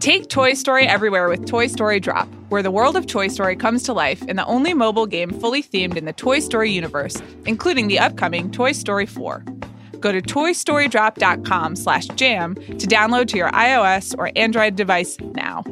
Take Toy Story everywhere with Toy Story Drop, where the world of Toy Story comes to life in the only mobile game fully themed in the Toy Story universe, including the upcoming Toy Story 4. Go to toystorydrop.com slash jam to download to your iOS or Android device now.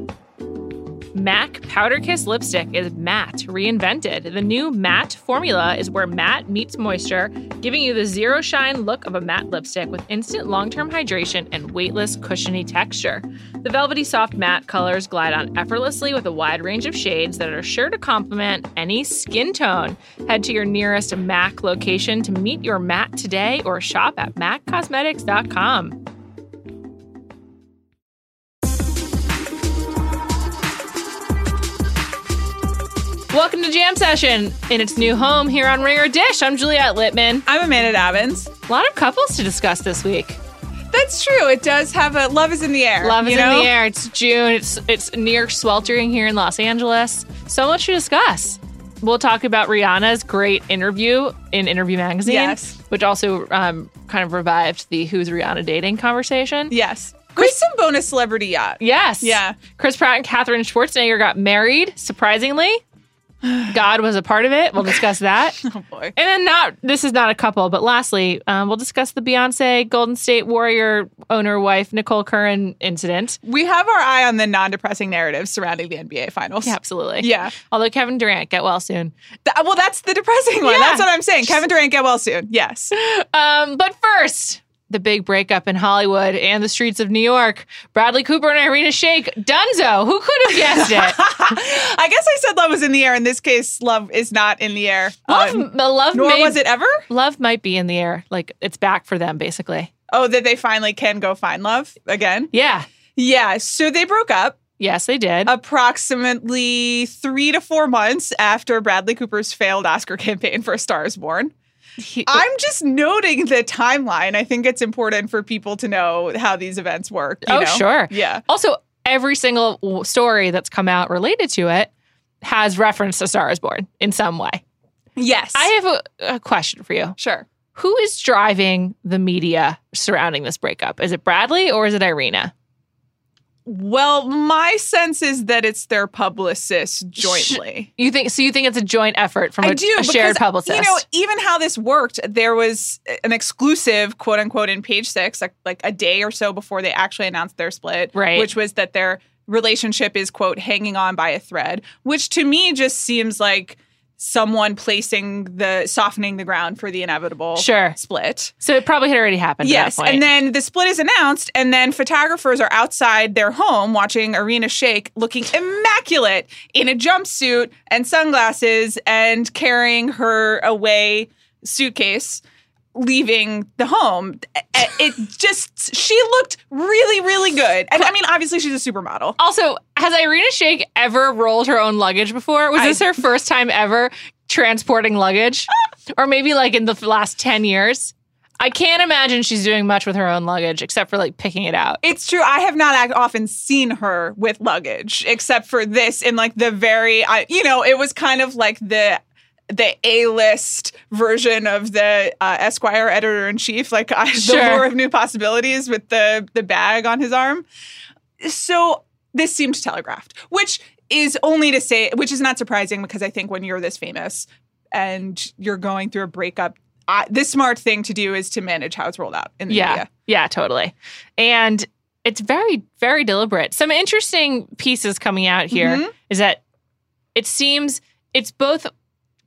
MAC Powder Kiss lipstick is matte, reinvented. The new matte formula is where matte meets moisture, giving you the zero shine look of a matte lipstick with instant long term hydration and weightless, cushiony texture. The velvety soft matte colors glide on effortlessly with a wide range of shades that are sure to complement any skin tone. Head to your nearest MAC location to meet your matte today or shop at maccosmetics.com. Welcome to Jam Session in its new home here on Ringer Dish. I'm Juliette Littman. I'm Amanda Dobbins. A lot of couples to discuss this week. That's true. It does have a love is in the air. Love is know? in the air. It's June. It's it's near sweltering here in Los Angeles. So much to discuss. We'll talk about Rihanna's great interview in Interview Magazine, Yes. which also um, kind of revived the "Who's Rihanna dating?" conversation. Yes. With some bonus celebrity yacht. Yes. Yeah. Chris Pratt and Katherine Schwarzenegger got married. Surprisingly, God was a part of it. We'll discuss that. Oh boy. And then not this is not a couple, but lastly, um, we'll discuss the Beyonce Golden State Warrior owner wife Nicole Curran incident. We have our eye on the non-depressing narratives surrounding the NBA finals. Yeah, absolutely. Yeah. Although Kevin Durant get well soon. Th- well, that's the depressing one. Yeah. That's what I'm saying. Kevin Durant get well soon. Yes. Um, but first, the big breakup in Hollywood and the streets of New York. Bradley Cooper and Irina Shayk. Dunzo. Who could have guessed it? I guess I said love was in the air. In this case, love is not in the air. love, Um, love, nor may- was it ever. Love might be in the air. Like it's back for them, basically. Oh, that they finally can go find love again. Yeah. Yeah. So they broke up Yes, they did. approximately three to four months after Bradley Cooper's failed Oscar campaign for A Star Is Born. He- I'm just noting the timeline. I think it's important for people to know how these events work. you Oh, know? sure. Yeah. Also, every single story that's come out related to it has reference to Star is Born in some way. Yes. I have a, a question for you. sure. Who is driving the media surrounding this breakup? Is it Bradley or is it Irina? Well, my sense is that it's their publicists jointly. You think so? You think it's a joint effort from a I do a shared publicist? You know, even how this worked, there was an exclusive, quote unquote, in page six, like, like a day or so before they actually announced their split, Right. Which was that their relationship is quote hanging on by a thread, which to me just seems like someone placing the softening the ground for the inevitable Sure. split. so it probably had already happened. Yes, at that point. and then the split is announced, and then photographers are outside their home watching Irina Shayk looking immaculate in a jumpsuit and sunglasses and carrying her away suitcase, leaving the home. It- It just, she looked really, really good. And I mean, obviously, she's a supermodel. also, has Irina Shayk ever rolled her own luggage before? Was I- this her first time ever transporting luggage, or maybe like in the last ten years? I can't imagine she's doing much with her own luggage except for like picking it out. It's true. I have not often seen her with luggage, except for this in like the very, I, you know, it was kind of like the the A list version of the uh, Esquire editor in chief, like I, Sure. the lure of new possibilities with the the bag on his arm. So this seemed telegraphed, which is only to say, which is not surprising because I think when you're this famous and you're going through a breakup. I, the smart thing to do is to manage how it's rolled out in the Yeah. media. Yeah, totally. And it's very, very deliberate. Some interesting pieces coming out here is Mhm. that it seems it's both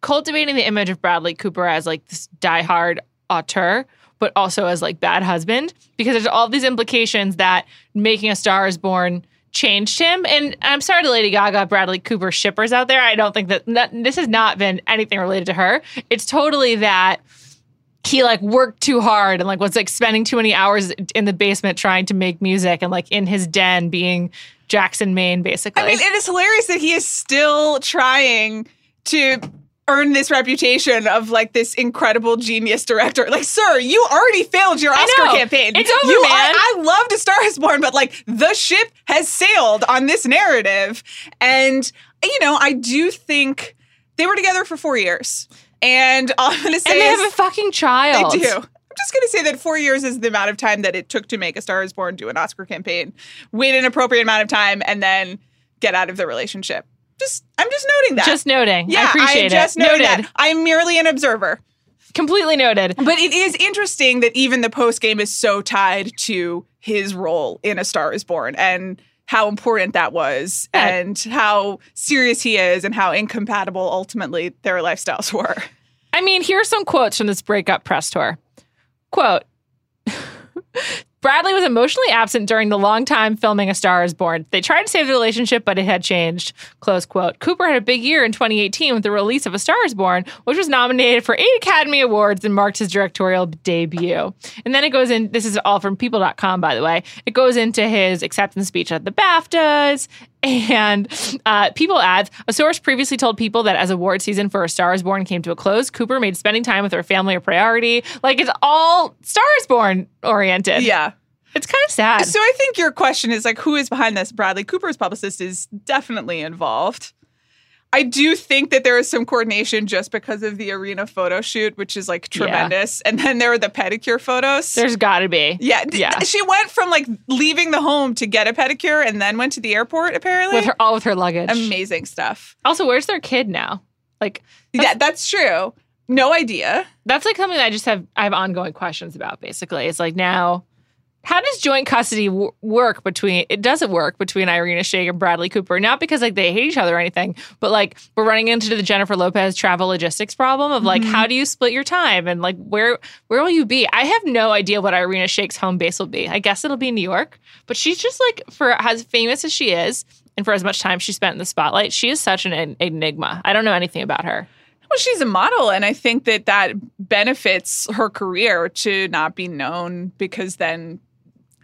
cultivating the image of Bradley Cooper as like this diehard auteur, but also as like bad husband, because there's all these implications that making a star is born changed him. And I'm sorry to Lady Gaga, Bradley Cooper shippers out there. I don't think that, this has not been anything related to her. It's totally that he like worked too hard and like was like spending too many hours in the basement trying to make music and like in his den being Jackson Maine basically. I mean, it is hilarious that he is still trying to earn this reputation of like this incredible genius director. Like, sir, you already failed your Oscar campaign. It's over, you man. I, I loved A Star Is Born, but like the ship has sailed on this narrative, and you know, I do think they were together for four years, and all I'm going to say and they is have a fucking child. they do. I'm just going to say that four years is the amount of time that it took to make A Star is Born, do an Oscar campaign, wait an appropriate amount of time, and then get out of the relationship. Just, I'm just noting that. Just noting. yeah, I appreciate am just it. noting Noted. that. I'm merely an observer. Completely noted. But it is interesting that even the post game is so tied to his role in A Star is Born and how important that was Yeah. and how serious he is and how incompatible ultimately their lifestyles were. I mean, here's some quotes from this breakup press tour. Quote Bradley was emotionally absent during the long time filming A Star is Born. They tried to save the relationship, but it had changed. Close quote. Cooper had a big year in 2018 with the release of A Star is Born, which was nominated for eight Academy Awards and marked his directorial debut. And then it goes in, this is all from people.com, by the way. It goes into his acceptance speech at the BAFTAs. And uh, People adds a source previously told people that as award season for A Star is Born came to a close, Cooper made spending time with her family a priority. Like it's all Star is Born oriented. Yeah. It's kind of sad. So I think your question is like, who is behind this? Bradley Cooper's publicist is definitely involved. I do think that there is some coordination just because of the Irina photo shoot, which is like Yeah. tremendous. And then there were the pedicure photos. There's got to be. yeah, Yeah. She went from like leaving the home to get a pedicure and then went to the airport. Apparently, With her, all with her luggage. amazing stuff. also, where's their kid now? Like, yeah, that's true. No idea. that's like something that I just have, I have ongoing questions about, basically. It's like now, how does joint custody w- work between, it doesn't work between Irina Shayk and Bradley Cooper. Not because like they hate each other or anything, but like we're running into the Jennifer Lopez travel logistics problem of like, Mhm. how do you split your time? And like, where, where will you be? I have no idea what Irina Shayk's home base will be. I guess it'll be New York, but she's just like, for as famous as she is, and for as much time she spent in the spotlight, she is such an en- enigma. I don't know anything about her. Well, she's a model, and I think that that benefits her career to not be known because then,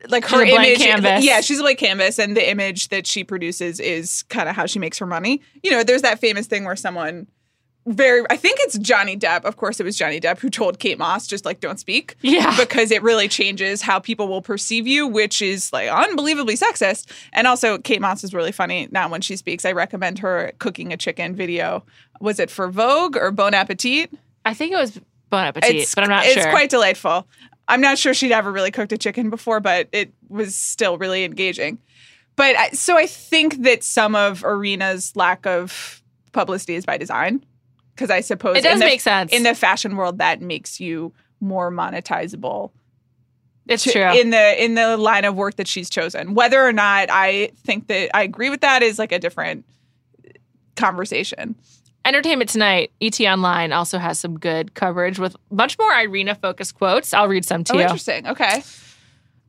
like her She's blank image, uh, canvas. yeah, she's a blank canvas, and the image that she produces is kind of how she makes her money. You know, there's that famous thing where someone very, I think it's Johnny Depp. Of course, it was Johnny Depp who told Kate Moss just like don't speak Yeah. because it really changes how people will perceive you, which is like unbelievably sexist. And also, Kate Moss is really funny now when she speaks. I recommend her cooking a chicken video. Was it for Vogue or Bon Appetit? I think it was Bon Appetit, but I'm not it's sure. It's quite delightful. I'm not sure she'd ever really cooked a chicken before, but it was still really engaging. But I, so I think that some of Irina's lack of publicity is by design, because I suppose it does in the, make sense. in the fashion world that makes you more monetizable it's to- true. in the in the line of work that she's chosen. Whether or not I think that I agree with that is like a different conversation. Entertainment Tonight, ET Online also has some good coverage with much more Irina focused quotes. I'll read some to Oh, you. interesting. Okay.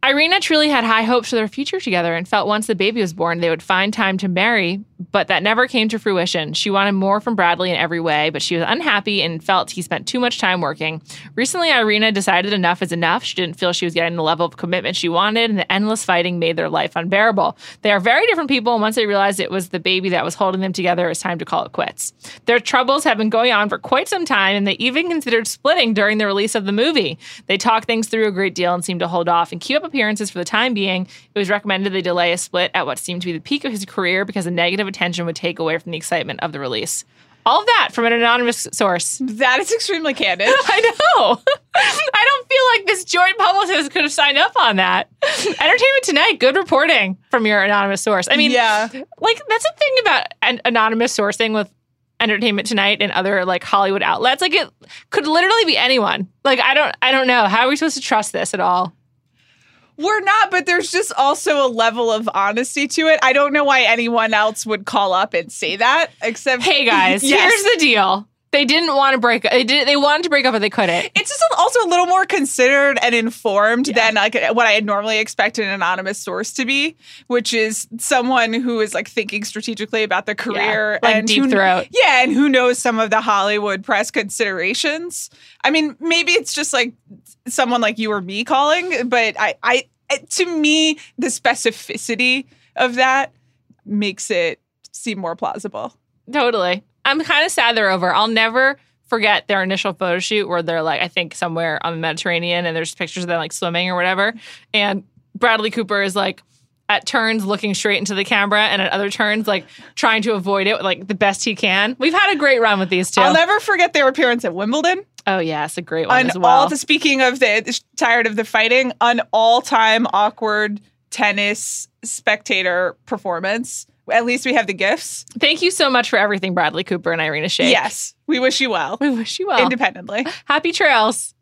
Irina truly had high hopes for their future together and felt once the baby was born, they would find time to marry, but that never came to fruition. She wanted more from Bradley in every way, but she was unhappy and felt he spent too much time working. Recently, Irina decided enough is enough. She didn't feel she was getting the level of commitment she wanted, and the endless fighting made their life unbearable. They are very different people, and once they realized it was the baby that was holding them together, it was time to call it quits. Their troubles have been going on for quite some time, and they even considered splitting during the release of the movie. They talked things through a great deal and seemed to hold off and keep up appearances for the time being. It was recommended they delay a split at what seemed to be the peak of his career because the negative attention would take away from the excitement of the release. All of that from an anonymous source. That is extremely candid. I know. I don't feel like this joint publicist could have signed up on that. Entertainment Tonight, good reporting from your anonymous source. I mean, yeah. like that's the thing about an anonymous sourcing with Entertainment Tonight and other like Hollywood outlets. Like it could literally be anyone. Like I don't, I don't know. How are we supposed to trust this at all? We're not, but there's just also a level of honesty to it. I don't know why anyone else would call up and say that, except Hey guys, Yes. here's the deal. They didn't want to break. They did. They wanted to break up, but they couldn't. It's just also a little more considered and informed Yeah. than like what I had normally expect an anonymous source to be, which is someone who is like thinking strategically about the career like and deep who- throat. Yeah, and who knows some of the Hollywood press considerations. I mean, maybe it's just like someone like you or me calling, but I, I, to me, the specificity of that makes it seem more plausible. Totally. I'm kind of sad they're over. I'll never forget their initial photo shoot where they're like, I think somewhere on the Mediterranean and there's pictures of them like swimming or whatever. And Bradley Cooper is like at turns looking straight into the camera and at other turns like trying to avoid it like the best he can. We've had a great run with these 2 I'll never forget their appearance at Wimbledon. Oh yeah, it's a great one An as well. all speaking of the tired of the fighting, an all-time awkward tennis spectator performance. At least we have the gifts. Thank you so much for everything, Bradley Cooper and Irina Shayk. Yes, we wish you well. We wish you well. Independently. Happy trails.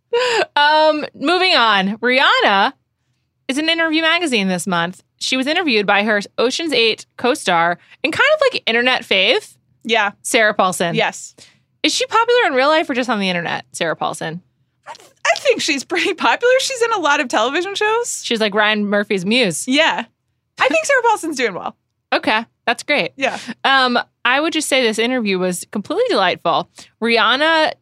Um, moving on. Rihanna is in Interview Magazine this month. She was interviewed by her Ocean's 8 co-star and kind of like internet fave, Yeah. Sarah Paulson. Yes. Is she popular in real life or just on the internet, Sarah Paulson? I think she's pretty popular. She's in a lot of television shows. She's like Ryan Murphy's muse. Yeah. I think Sarah Paulson's doing well. Okay, that's great. Yeah. Um, I would just say this interview was completely delightful. Rihanna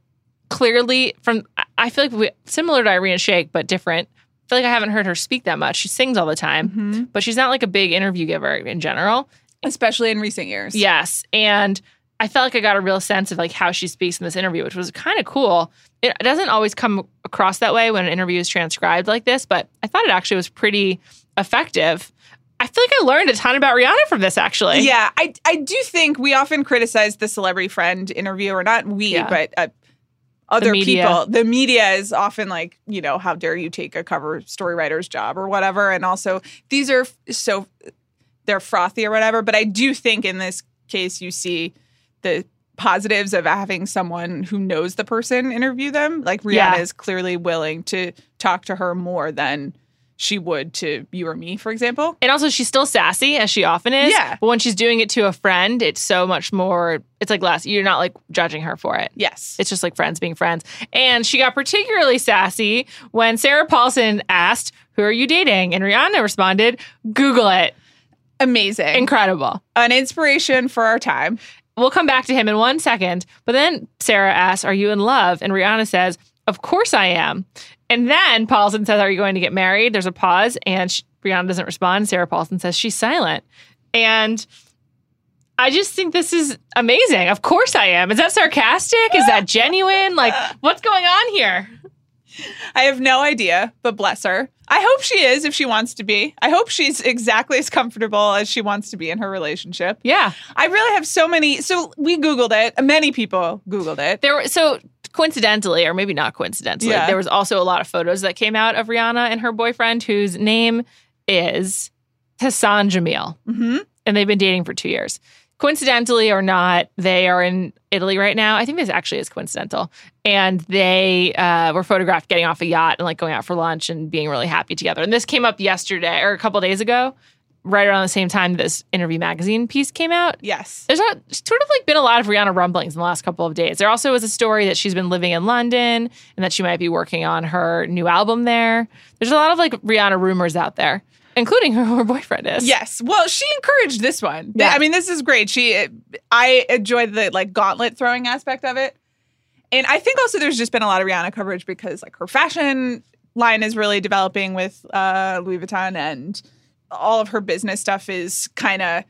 clearly from I- I feel like we, similar to Irina Shayk, but different. I feel like I haven't heard her speak that much. She sings all the time, Mm-hmm. but she's not like a big interview giver in general. Especially in recent years. Yes, and I felt like I got a real sense of like how she speaks in this interview, which was kind of cool. It doesn't always come across that way when an interview is transcribed like this, but I thought it actually was pretty effective. I feel like I learned a ton about Rihanna from this actually. Yeah, I I do think we often criticize the celebrity friend interview, or not we, Yeah. but uh, other people. The media is often like, you know, how dare you take a cover story writer's job or whatever. And also, these are so they're frothy or whatever. But I do think in this case, you see the positives of having someone who knows the person interview them. Like Rihanna Yeah. is clearly willing to talk to her more than she would to you or me, for example. And also, she's still sassy as she often is. Yeah. But when she's doing it to a friend, it's so much more. It's like less. You're not like judging her for it. Yes. It's just like friends being friends. And she got particularly sassy when Sarah Paulson asked, "Who are you dating?" And Rihanna responded, "Google it." Amazing. Incredible. An inspiration for our time. We'll come back to him in one second. But then Sarah asks, Are you in love? And Rihanna says, Of course I am. And then Paulson says, Are you going to get married? There's a pause, and she, Rihanna doesn't respond. Sarah Paulson says, She's silent. And I just think this is amazing. Of course I am. Is that sarcastic? Is that genuine? Like, what's going on here? I have no idea, but bless her. I hope she is if she wants to be. I hope she's exactly as comfortable as she wants to be in her relationship. Yeah. I really have so many. So we Googled it. Many people Googled it. There were so coincidentally, or maybe not coincidentally, Yeah. there was also a lot of photos that came out of Rihanna and her boyfriend, whose name is Hassan Jameel, hmm and they've been dating for two years. Coincidentally or not, they are in Italy right now. I think this actually is coincidental, and they uh, were photographed getting off a yacht and like going out for lunch and being really happy together. And this came up yesterday or a couple days ago, right around the same time this interview magazine piece came out Yes. there's a, sort of like been a lot of Rihanna rumblings in the last couple of days. There also was a story that she's been living in London and that she might be working on her new album there. There's a lot of like Rihanna rumors out there, including who her boyfriend is. Yes. Well, she encouraged this one. Yeah. I mean, this is great. She, I enjoyed the like gauntlet throwing aspect of it, and I think also there's just been a lot of Rihanna coverage because like her fashion line is really developing with uh, Louis Vuitton, and all of her business stuff is kind of.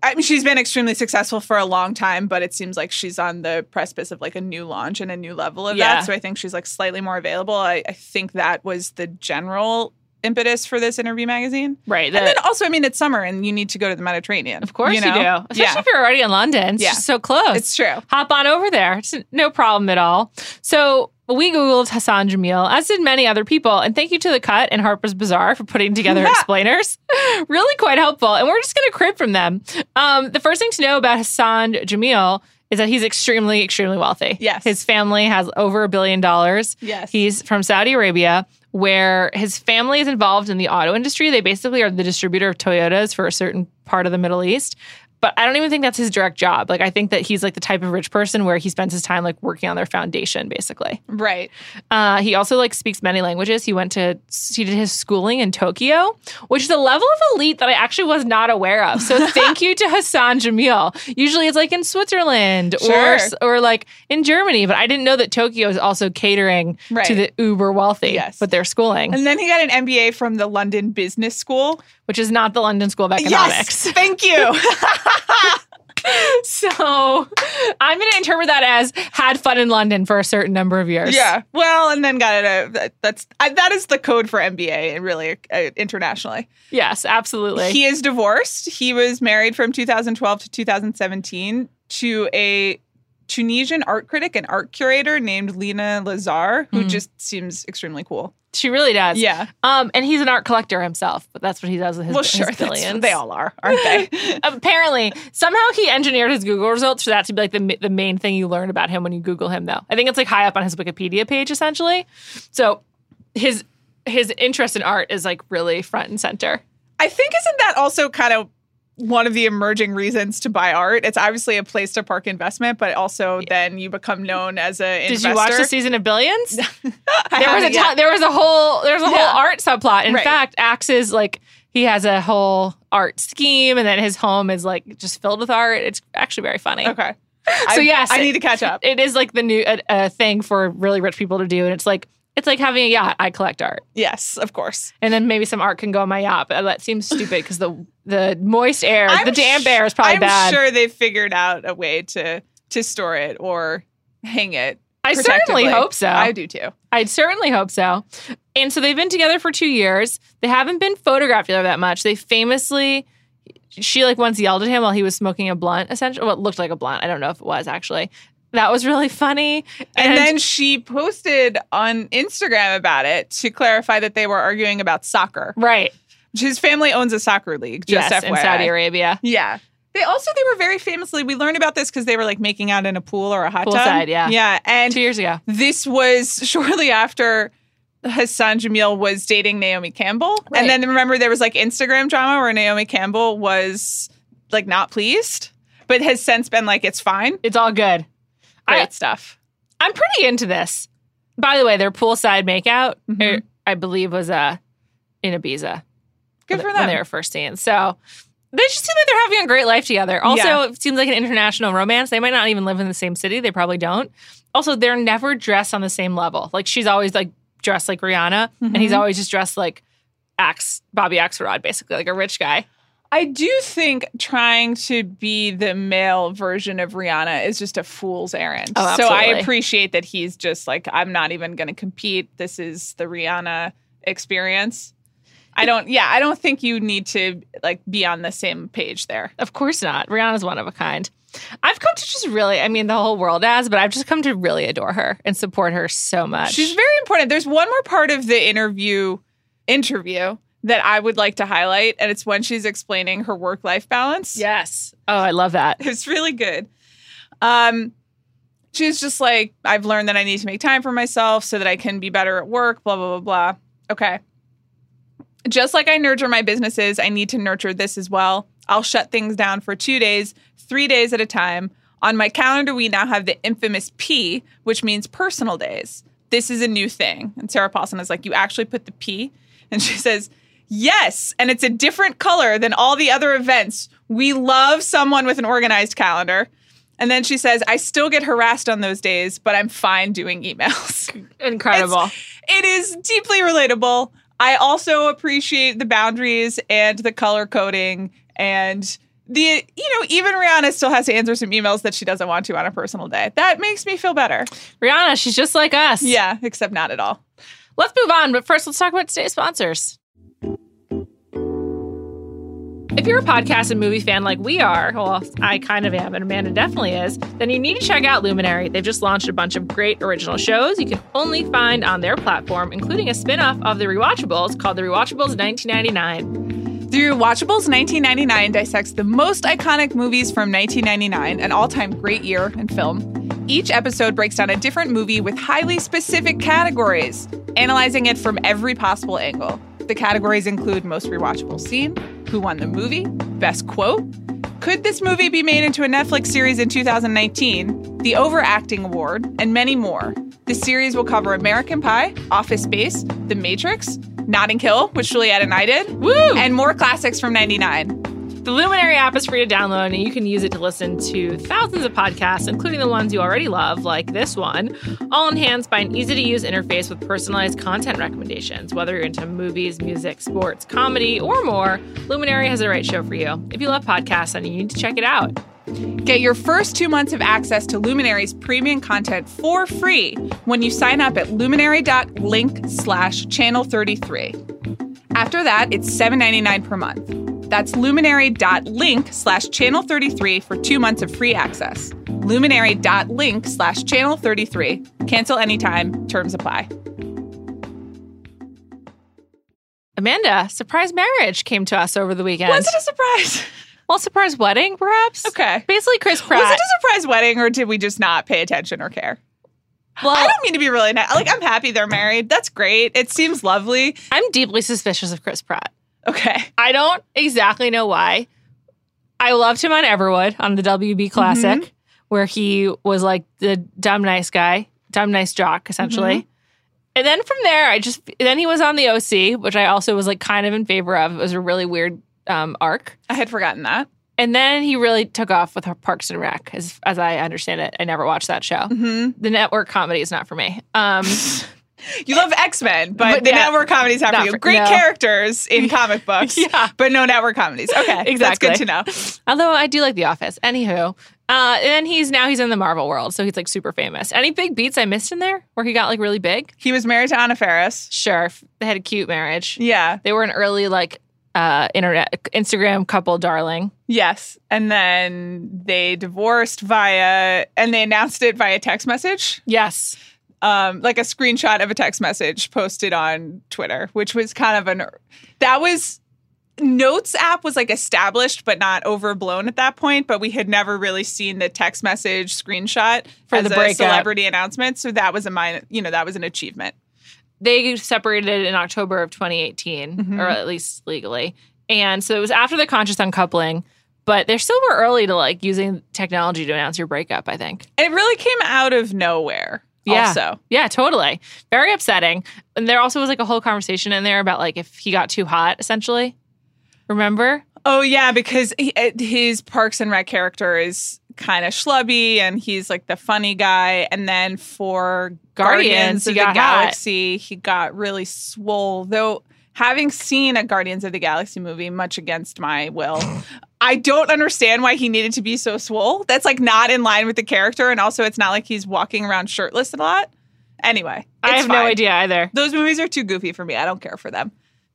I mean, she's been extremely successful for a long time, but it seems like she's on the precipice of like a new launch and a new level of Yeah. that. So I think she's like slightly more available. I, I think that was the general impetus for this interview magazine. Right. And then also, I mean, it's summer and you need to go to the Mediterranean. of course you, know? do. Especially Yeah, if you're already in London. It's Yeah. just so close. it's true. Hop on over there. It's no problem at all. So we Googled Hassan Jameel, as did many other people. And thank you to The Cut and Harper's Bazaar for putting together explainers. really quite helpful. And we're just going to crib from them. Um, the first thing to know about Hassan Jameel is that he's extremely, extremely wealthy. Yes. His family has over a billion dollars. Yes. He's from Saudi Arabia, where his family is involved in the auto industry. They basically are the distributor of Toyotas for a certain part of the Middle East. But I don't even think that's his direct job. Like I think that he's like the type of rich person where he spends his time like working on their foundation, basically. right. Uh, he also like speaks many languages. He went to he did his schooling in Tokyo, which is a level of elite that I actually was not aware of. So thank you to Hassan Jameel. Usually it's like in Switzerland Sure. or or like in Germany, but I didn't know that Tokyo is also catering Right. to the uber wealthy Yes. with their schooling, And then he got an MBA from the London Business School. which is not the London School of Economics. Yes. Thank you. So I'm going to interpret that as had fun in London for a certain number of years. yeah. Well, and then got it. A, that's I, that is the code for MBA and really uh, internationally. Yes, absolutely. He is divorced. He was married from 2012 to 2017 to a Tunisian art critic and art curator named Lina Lazaar, who Mm. just seems extremely cool. She really does. Yeah. Um, and he's an art collector himself, but that's what he does with his, well, sure. that's- billions. They all are, aren't they? Apparently, somehow he engineered his Google results for that to be like the the main thing you learn about him when you Google him. Though I think it's like high up on his Wikipedia page, essentially. So his his interest in art is like really front and center. I think isn't that also kind of one of the emerging reasons to buy art? It's obviously a place to park investment, but also then you become known as a Did investor. you watch the season of Billions? There was a haven't there was a whole there was a whole art subplot. In Right. fact, Axe's like he has a whole art scheme, and then his home is like just filled with art. It's actually very funny. Okay. So I- yes, I need to catch up. It is like the new uh, uh, thing for really rich people to do, and it's like it's like having a yacht. I collect art, Yes, of course. and then maybe some art can go on my yacht. But that seems stupid because the the moist air, I'm the damp air is probably bad. I'm sure they've figured out a way to to store it or hang it. I certainly hope so. I do too. I certainly hope so. And so they've been together for two years. They haven't been photographed together that much. They famously, she like once yelled at him while he was smoking a blunt, essentially. What looked like a blunt. I don't know if it was actually. That was really funny. And, then she posted on Instagram about it to clarify that they were arguing about soccer. right, His family owns a soccer league, just yes, FYI. in Saudi Arabia, Yeah. They also they were very famously we learned about this because they were like making out in a pool or a hot tub. Poolside, yeah. Yeah. And two years ago. this was shortly after Hassan Jameel was dating Naomi Campbell. Right. And then remember there was like Instagram drama where Naomi Campbell was like not pleased, but has since been like, it's fine. It's all good. Great I, stuff. I'm pretty into this. By the way, their poolside makeout, Mhm. er, I believe, was uh, in Ibiza. Good when- for when them. they were first seen. So they just seem like they're having a great life together. Also, Yeah. it seems like an international romance. They might not even live in the same city. They probably don't. Also, they're never dressed on the same level. Like she's always like dressed like Rihanna, and he's Mhm. always just dressed like Axe Bobby Axelrod, basically like a rich guy. I do think trying to be the male version of Rihanna is just a fool's errand. Oh, so I appreciate that he's just like, I'm not even going to compete. This is the Rihanna experience. I don't, yeah, I don't think you need to like be on the same page there. Of course not. Rihanna's one of a kind. I've come to just really, I mean, the whole world has, but I've just come to really adore her and support her so much. She's very important. There's one more part of the interview interview that I would like to highlight, and it's when she's explaining her work life balance. yes. Oh, I love that. It's really good. Um, she's just like, I've learned that I need to make time for myself so that I can be better at work, blah, blah, blah, blah. Okay. Just like I nurture my businesses, I need to nurture this as well. I'll shut things down for two days, three days at a time. On my calendar, we now have the infamous P, which means personal days. This is a new thing. And Sarah Paulson is like, You actually put the P? And she says, Yes. And it's a different color than all the other events. We love someone with an organized calendar. And then she says, I still get harassed on those days, but I'm fine doing emails. Incredible. it is deeply relatable. I also appreciate the boundaries and the color coding and the you know even Rihanna still has to answer some emails that she doesn't want to on a personal day. That makes me feel better. Rihanna, she's just like us. Yeah, except not at all. Let's move on, but first let's talk about today's sponsors. If you're a podcast and movie fan like we are, well, I kind of am, and Amanda definitely is, then you need to check out Luminary. They've just launched a bunch of great original shows you can only find on their platform, including a spin off of The Rewatchables called The Rewatchables 1999. The Rewatchables 1999 dissects the most iconic movies from 1999, an all time great year in film. Each episode breaks down a different movie with highly specific categories, analyzing it from every possible angle. The categories include most rewatchable scene, who won the movie, best quote, could this movie be made into a Netflix series in 2019, the Overacting Award, and many more. The series will cover American Pie, Office Space, The Matrix, Notting Hill, which Juliette and I did, Woo! and more classics from 99. The Luminary app is free to download, and you can use it to listen to thousands of podcasts, including the ones you already love, like this one, all enhanced by an easy to use interface with personalized content recommendations. Whether you're into movies, music, sports, comedy, or more, Luminary has the right show for you. If you love podcasts, then you need to check it out. Get your first two months of access to Luminary's premium content for free when you sign up at luminary.link slash channel 33. After that, it's $7.99 per month. That's luminary.link slash channel 33 for two months of free access. luminary.link slash channel 33. Cancel anytime. Terms apply. Amanda, surprise marriage came to us over the weekend. Was it a surprise? well, surprise wedding, perhaps? Okay. Basically, Chris Pratt. Was it a surprise wedding or did we just not pay attention or care? well, I don't mean to be really nice. Like, I'm happy they're married. That's great. It seems lovely. I'm deeply suspicious of Chris Pratt. Okay. I don't exactly know why. I loved him on Everwood on the WB Classic, Mm-hmm. where he was like the dumb nice guy, dumb nice jock, essentially. Mm-hmm. And then from there, I just then he was on the OC, which I also was like kind of in favor of. It was a really weird um, arc. I had forgotten that. And then he really took off with Parks and Rec, as as I understand it. I never watched that show. hmm The network comedy is not for me. Um, You love X Men, but, But the yeah, network comedies have for you. Great no. characters in comic books, Yeah. but no network comedies. Okay, That's Exactly. good to know. Although I do like The Office. Anywho, uh, and he's now he's in the Marvel world, so he's like super famous. Any big beats I missed in there where he got like really big? He was married to Anna Faris. Sure, they had a cute marriage. Yeah. They were an early like uh, internet Instagram couple, darling. Yes. And then they divorced via, and they announced it via text message, Yes, um, like a screenshot of a text message posted on Twitter, which was kind of an, that was, Notes app was like established but not overblown at that point, but we had never really seen the text message screenshot For the breakup. celebrity announcement. So that was a mine, you know, that was an achievement. they separated in October of 2018, Mhm. or at least legally, and so it was after the conscious uncoupling. But they're still were early to like using technology to announce your breakup. I think. It really came out of nowhere. Yeah. Also, Yeah, totally. Very upsetting. And there also was like a whole conversation in there about like if he got too hot, essentially. Remember? Oh yeah, because he, uh, his Parks and Rec character is kind of schlubby, and he's like the funny guy. And then for Guardians, Guardians, of the got hot. Galaxy, he got really swole. Though having seen a Guardians of the Galaxy movie, much against my will, I don't understand why he needed to be so swole. That's like not in line with the character, and also it's not like he's walking around shirtless a lot. Anyway, I have no idea either. Those movies are too goofy for me. I don't care for them.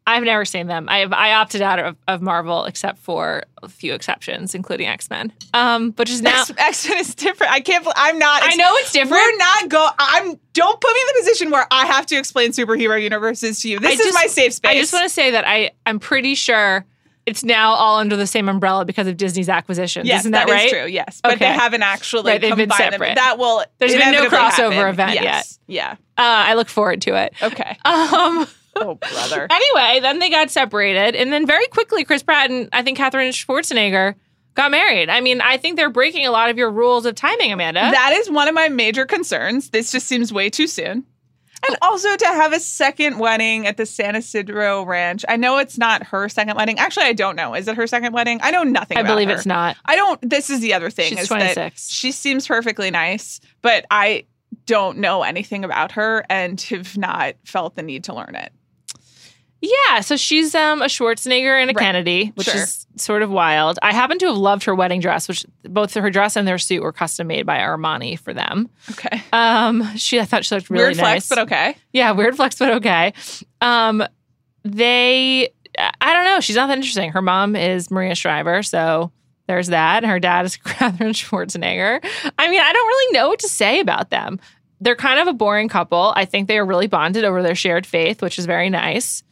I've never seen them. I have, I opted out of, of Marvel except for a few exceptions, including X Men. Um, but just now, X Men is different. I can't. I'm not. I know it's different. We're not go. I'm. Don't put me in the position where I have to explain superhero universes to you. This I is just- my safe space. I just want to say that I I'm pretty sure it's now all under the same umbrella because of Disney's acquisition. Yes, Isn't that, that is right? true. Yes, but they haven't actually Right, they've been combined them. separate. That will. There's been no crossover happen. event yes. Yeah. Uh, I look forward to it. Okay. Um. Oh brother. Anyway, then they got separated, and then very quickly, Chris Pratt and I think Katherine Schwarzenegger got married. I mean, I think they're breaking a lot of your rules of timing, Amanda. that is one of my major concerns. This just seems way too soon. And also to have a second wedding at the San Ysidro Ranch. I know it's not her second wedding. Actually, I don't know. Is it her second wedding? I know nothing. I believe her. it's not. I don't. This is the other thing. She's 26. She seems perfectly nice, but I don't know anything about her and have not felt the need to learn it. Yeah, so she's um, a Schwarzenegger and a Right. Kennedy, which Sure. is sort of wild. I happen to have loved her wedding dress, which both her dress and their suit were custom made by Armani for them. Okay. Um, she, I thought she looked really Weird nice. flex, but okay. Yeah, weird flex, but okay. Um, they, I don't know. She's not that interesting. Her mom is Maria Shriver, so there's that. And her dad is Catherine Schwarzenegger. I mean, I don't really know what to say about them. They're kind of a boring couple. I think they are really bonded over their shared faith, which is very nice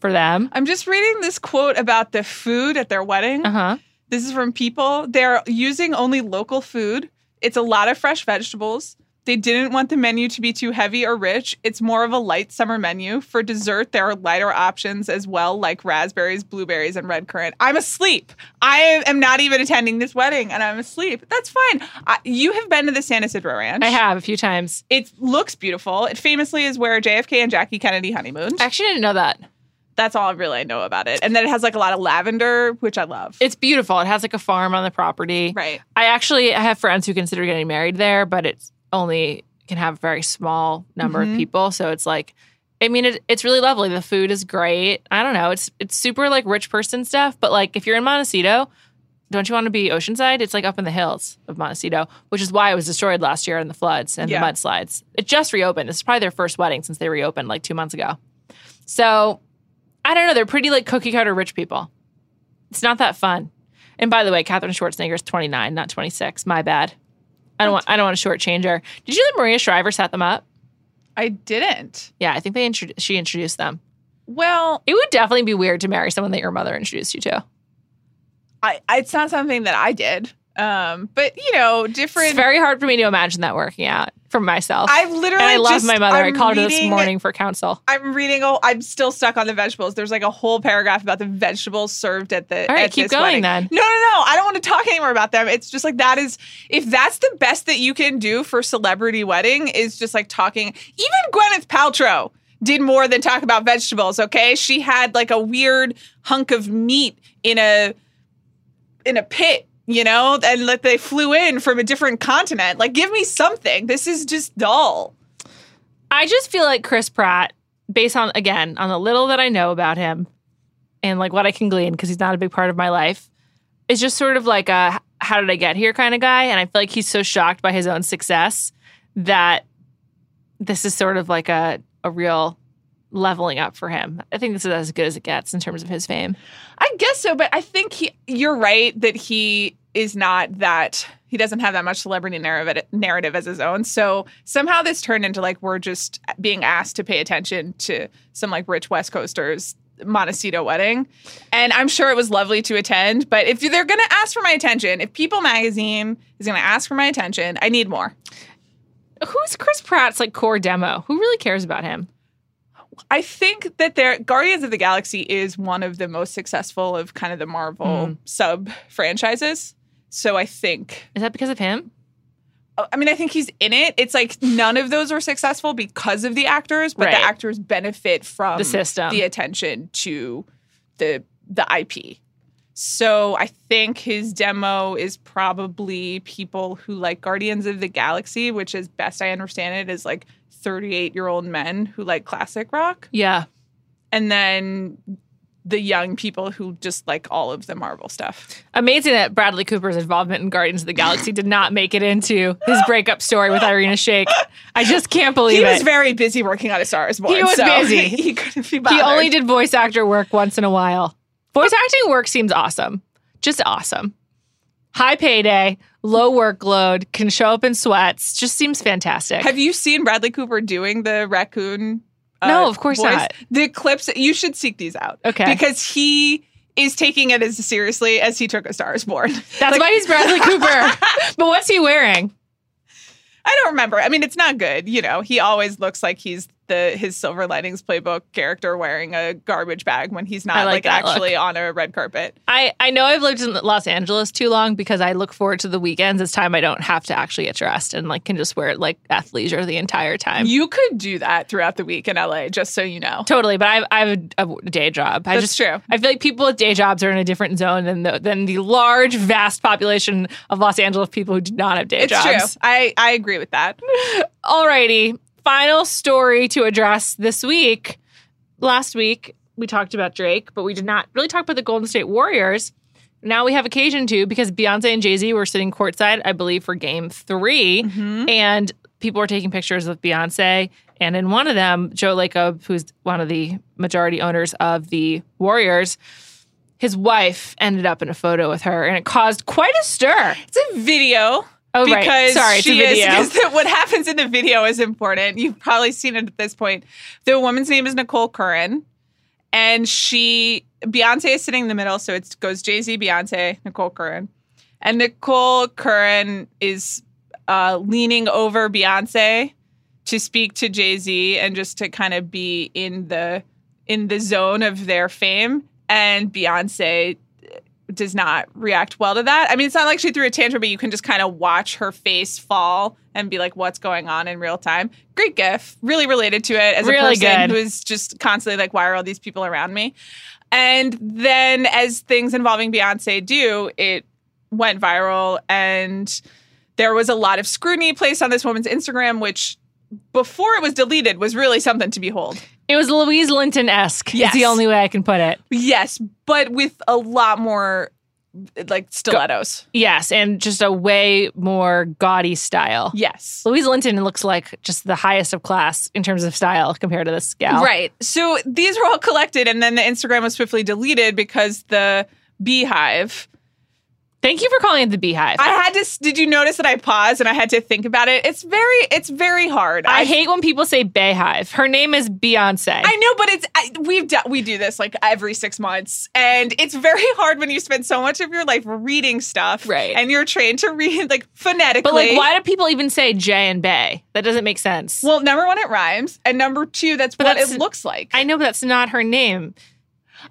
for them. I'm just reading this quote about the food at their wedding. Uh huh. This is from people. They're using only local food. It's a lot of fresh vegetables. They didn't want the menu to be too heavy or rich. It's more of a light summer menu. For dessert, there are lighter options as well, like raspberries, blueberries, and red currant. I'm asleep. I am not even attending this wedding, and I'm asleep. That's fine. I, you have been to the San Ysidro Ranch. I have a few times. It looks beautiful. It famously is where JFK and Jackie Kennedy honeymooned. I actually didn't know that. That's all I really know about it. And then it has like a lot of lavender, which I love. It's beautiful. It has like a farm on the property. right. I actually I have friends who consider getting married there, but it's only can have a very small number Mhm. of people. So it's like, I mean, it, it's really lovely. The food is great. I don't know. It's it's super like rich person stuff. But like, if you're in Montecito, don't you want to be Oceanside? It's like up in the hills of Montecito, which is why it was destroyed last year in the floods and Yeah. the mudslides. It just reopened. This is probably their first wedding since they reopened like two months ago. So I don't know. They're pretty like cookie cutter rich people. It's not that fun. And by the way, Katherine Schwarzenegger is 29, not 26. My bad. I don't want. I don't want to shortchange her. Did you know that Maria Shriver set them up? I didn't. Yeah, I think they intro- she introduced them. Well, It would definitely be weird to marry someone that your mother introduced you to. I it's not something that I did. Um, but you know, different. It's very hard for me to imagine that working out for myself. I literally and I love just- my mother. i I'm called her this morning for counsel. I'm reading. Oh, I'm still stuck on the vegetables. There's like a whole paragraph about the vegetables served at the. All right, keep going wedding. then. No, no, no. I don't want to talk anymore about them. It's just like that is if that's the best that you can do for celebrity wedding is just like talking. Even Gwyneth Paltrow did more than talk about vegetables. Okay, she had like a weird hunk of meat in a in a pit. You know, and like they flew in from a different continent. Like, give me something. This is just dull. I just feel like Chris Pratt, based on again on the little that I know about him, and like what I can glean because he's not a big part of my life, is just sort of like a how did I get here kind of guy. And I feel like he's so shocked by his own success that this is sort of like a a real leveling up for him. I think this is as good as it gets in terms of his fame. I guess so, but I think he, you're right that he is not that he doesn't have that much celebrity narrative narrative as his own. So somehow this turned into like we're just being asked to pay attention to some like rich West Coasters Montecito wedding. And I'm sure it was lovely to attend, but if they're going to ask for my attention, if People magazine is going to ask for my attention, I need more. Who's Chris Pratt's like core demo? Who really cares about him? I think that their Guardians of the Galaxy is one of the most successful of kind of the Marvel Mm. sub franchises. So I think Is that because of him? Oh, I mean, I think he's in it. It's like none of those are successful because of the actors, but the actors benefit from The system. the attention to the the IP. So I think his demo is probably people who like Guardians of the Galaxy, which as best I understand it is like 38 year old men who like classic rock. Yeah. And then the young people who just like all of the Marvel stuff. Amazing that Bradley Cooper's involvement in Guardians of the Galaxy did not make it into his breakup story with Irina Shayk. I just can't believe He it. was very busy working on A Star is Born. He was so busy. He couldn't be bothered. he only did voice actor work once in a while. Voice acting work seems awesome. Just awesome. High payday, low workload, can show up in sweats. Just seems fantastic. Have you seen Bradley Cooper doing the raccoon? Uh, No, of course voice? not. The clips you should seek these out. Okay. because he is taking it as seriously as he took A Star Is Born. That's Like- why he's Bradley Cooper. but what's he wearing? I don't remember. I mean, it's not good. You know, he always looks like he's the his Silver Linings Playbook character wearing a garbage bag when he's I not like like, that look. actually on a red carpet. I, I know I've lived in Los Angeles too long because I look forward to the weekends. It's time I don't have to actually get dressed and like can just wear it like athleisure the entire time. You could do that throughout the week in LA, just so you know. Totally, but I have, I have a, a day job. I That's just true. I feel like people with day jobs are in a different zone than the than the large, vast population of Los Angeles people who do not have day It's jobs. true. I I agree with that. Alrighty, final story to address this week. Last week we talked about Drake, but we did not really talk about the Golden State Warriors. Now we have occasion to because Beyonce and Jay Z were sitting courtside, I believe, for Game 3 Mm-hmm. and people were taking pictures with Beyonce. And in one of them, Joe Lacob, who's one of the majority owners of the Warriors, his wife ended up in a photo with her, and it caused quite a stir. It's a video. Oh, because right. Sorry, she video. is because what happens in the video is important. You've probably seen it at this point. The woman's name is Nicole Curran, and she Beyonce is sitting in the middle, so it goes Jay Z, Beyonce, Nicole Curran, and Nicole Curran is uh, leaning over Beyonce to speak to Jay Z and just to kind of be in the in the zone of their fame, and Beyonce does not react well to that. I mean, it's not like she threw a tantrum, but you can just kind of watch her face fall and be like, "What's going on in real time?" Great gif, really related to it as a person good. who is just constantly like, "Why are all these people around me?" And then, as things involving Beyonce do, it went viral, and there was a lot of scrutiny placed on this woman's Instagram, which before it was deleted was really something to behold. It was Louise Linton esque. Yes. It's the only way I can put it. Yes, but with a lot more like stilettos. Yes, and just a way more gaudy style. Yes. Louise Linton looks like just the highest of class in terms of style compared to this gal. Right. So these were all collected, and then the Instagram was swiftly deleted because the Beehive Thank you for calling it the Beehive. I had to. Did you notice that I paused and I had to think about it? It's very, it's very hard. I hate when people say beehive. Her name is Beyonce. I know, but it's I, we've done we do this like every six months, and it's very hard when you spend so much of your life reading stuff, Right. And you're trained to read like phonetically. but like, why do people even say J and Bay? That doesn't make sense. Well, number one, it rhymes, and number two, that's But what that's- it looks like. I know, but that's not her name.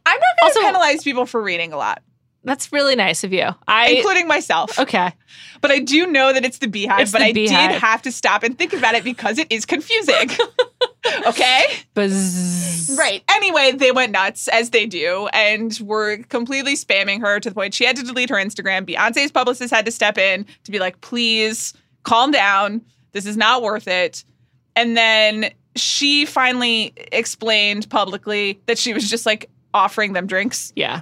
I'm not going to penalize people for reading a lot, That's really nice of you. I including myself. okay. But I do know that it's the beehive. It's but the I Beehive. did have to stop and think about it because it is confusing. okay. Buzz. Right. Anyway, they went nuts as they do and were completely spamming her to the point she had to delete her Instagram. Beyonce's publicist had to step in to be like, please calm down. This is not worth it. And then she finally explained publicly that she was just like offering them drinks. Yeah.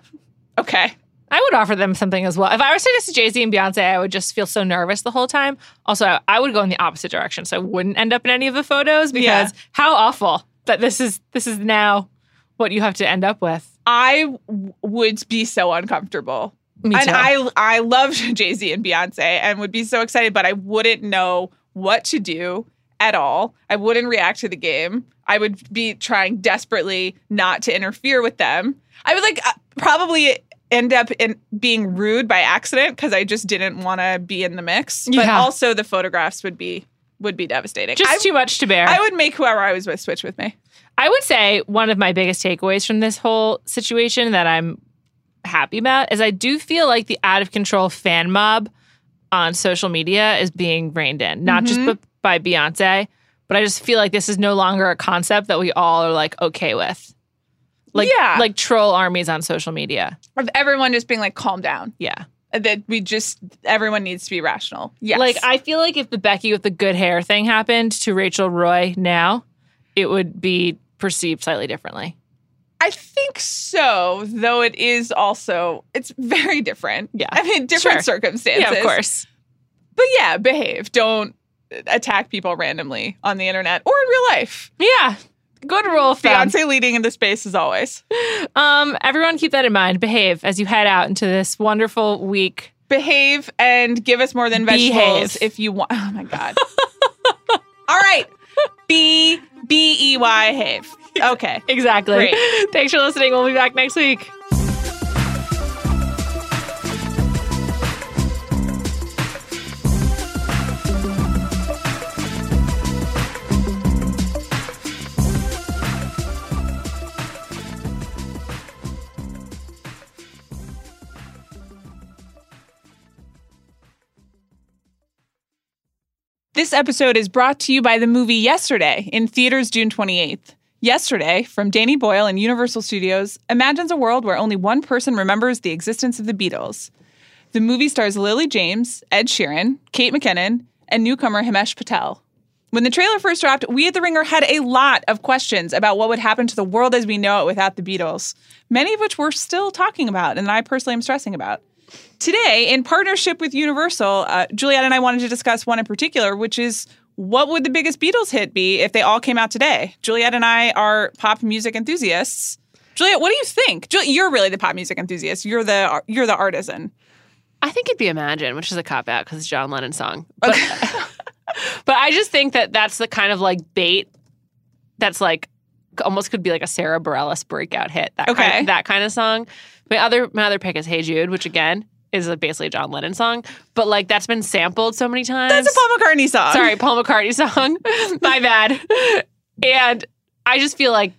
Okay. I would offer them something as well. If I were sitting next to Jay Z and Beyonce, I would just feel so nervous the whole time. Also, I- I would go in the opposite direction, so I wouldn't end up in any of the photos because Yeah. how awful that this is. This is now what you have to end up with. I w- would be so uncomfortable. Me too. and. I I loved Jay Z and Beyonce and would be so excited, but I wouldn't know what to do at all. I wouldn't react to the game. I would be trying desperately not to interfere with them. I would like uh, probably end up in being rude by accident because I just didn't want to be in the mix. But Yeah. also the photographs would be would be devastating. just I, too much to bear. I would make whoever I was with switch with me. I would say one of my biggest takeaways from this whole situation that I'm happy about is I do feel like the out of control fan mob on social media is being reined in, not just Mhm. b- by Beyonce, but I just feel like this is no longer a concept that we all are like okay with. Like Yeah. like troll armies on social media. Of everyone just being like, calm down. Yeah. That we just everyone needs to be rational. Yes. Like I feel like if the Becky with the good hair thing happened to Rachel Roy now, it would be perceived slightly differently. I think so, though it is also it's very different. Yeah. I mean different Sure. circumstances. Yeah, of course. But yeah, behave. Don't attack people randomly on the internet or in real life. Yeah. Good rule of thumb. Beyonce leading in the space as always. Um, everyone keep that in mind. Behave as you head out into this wonderful week. Behave and give us more than vegetables Behave. if you want. Oh my god. All right. B B E Y have. Okay. Exactly. Great. Thanks for listening. We'll be back next week. This episode is brought to you by the movie Yesterday in theaters June 28th. Yesterday, from Danny Boyle and Universal Studios, imagines a world where only one person remembers the existence of the Beatles. The movie stars Lily James, Ed Sheeran, Kate McKinnon, and newcomer Himesh Patel. When the trailer first dropped, we at The Ringer had a lot of questions about what would happen to the world as we know it without the Beatles, many of which we're still talking about and I personally am stressing about. Today, in partnership with Universal, uh, Juliet and I wanted to discuss one in particular, which is what would the biggest Beatles hit be if they all came out today? Juliet and I are pop music enthusiasts. Juliet, what do you think? Juliet, you're really the pop music enthusiast. You're the you're the artisan. I think it'd be Imagine, which is a cop out because it's a John Lennon song. But, but I just think that that's the kind of like bait that's like almost could be like a Sarah Bareilles breakout hit. That Okay. kind of, that kind of song. My other my other pick is Hey Jude, which again is a, basically a John Lennon song, but like that's been sampled so many times. That's a Paul McCartney song. Sorry, Paul McCartney song. My bad. And I just feel like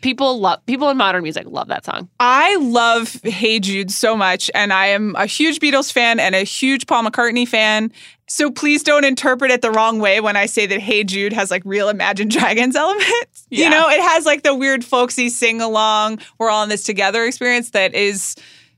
people love people in modern music love that song. I love Hey Jude so much, and I am a huge Beatles fan and a huge Paul McCartney fan. So please don't interpret it the wrong way when I say that Hey Jude has like real Imagine Dragons elements. Yeah. You know, it has like the weird folksy sing along, we're all in this together experience that is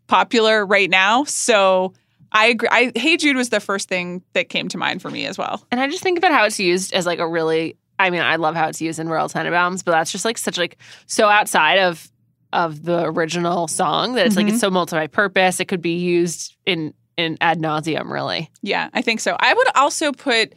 popular right now. So I agree. I, hey Jude was the first thing that came to mind for me as well. And I just think about how it's used as like a really I mean, I love how it's used in Royal Tenenbaums, but that's just like such like so outside of of the original song that it's like Mhm. it's so multi-purpose. It could be used in in ad nauseum, really. Yeah, I think so. I would also put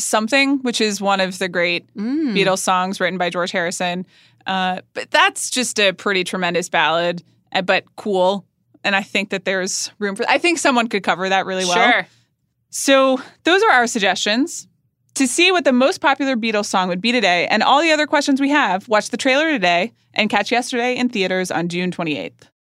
Something, which is one of the great Mm. Beatles songs written by George Harrison. Uh, but that's just a pretty tremendous ballad, uh, but cool. and I think that there's room for. I think someone could cover that really well. Sure. So those are our suggestions. To see what the most popular Beatles song would be today and all the other questions we have, watch the trailer today and catch yesterday in theaters on June 28th.